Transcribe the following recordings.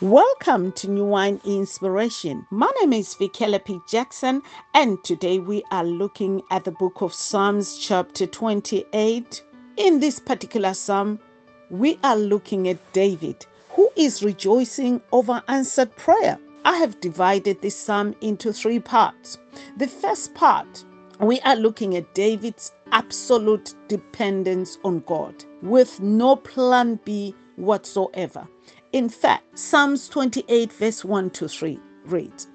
Welcome to New Wine Inspiration. My name is Vikele P. Jackson, and today we are looking at the book of Psalms, chapter 28. In this particular psalm, we are looking at David, who is rejoicing over answered prayer. I have divided this psalm into three parts. The first part, we are looking at David's absolute dependence on God with no plan B whatsoever. In fact, Psalms 28, verse 1 to 3 reads,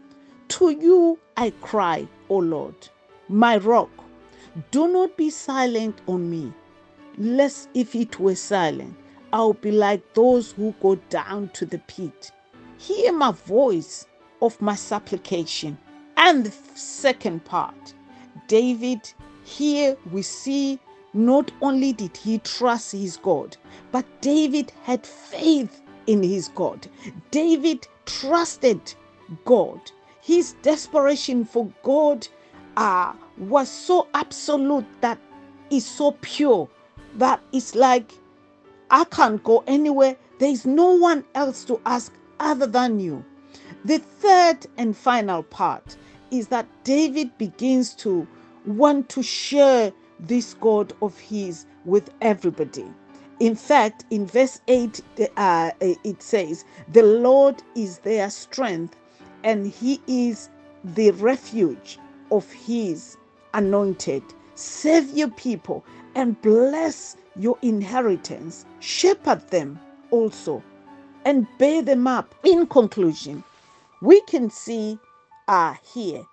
To you I cry, O Lord, my rock. Do not be silent on me, lest if it were silent, I'll be like those who go down to the pit. Hear my voice of my supplication. And the second part, David, here we see not only did he trust his God, but David had faith in his God. David trusted God. His desperation for God uh, was so absolute that is so pure that it's like I can't go anywhere. There is no one else to ask other than you. The third and final part is that David begins to want to share this God of his with everybody. In fact, in verse 8, uh, it says, The Lord is their strength, and he is the refuge of his anointed. Save your people and bless your inheritance. Shepherd them also and bear them up. In conclusion, we can see uh, here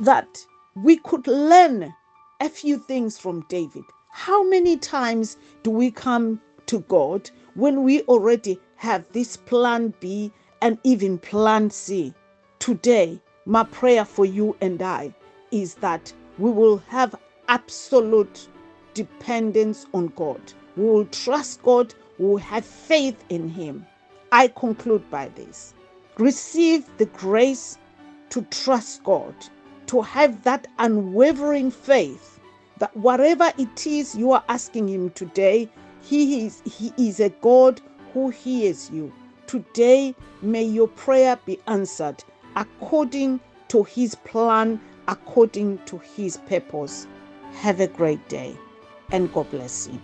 that we could learn a few things from David. How many times do we come to God when we already have this plan B and even plan C. Today, my prayer for you and I is that we will have absolute dependence on God. We will trust God, we will have faith in Him. I conclude by this receive the grace to trust God, to have that unwavering faith that whatever it is you are asking Him today, he is, he is a God who hears you. Today, may your prayer be answered according to his plan, according to his purpose. Have a great day, and God bless you.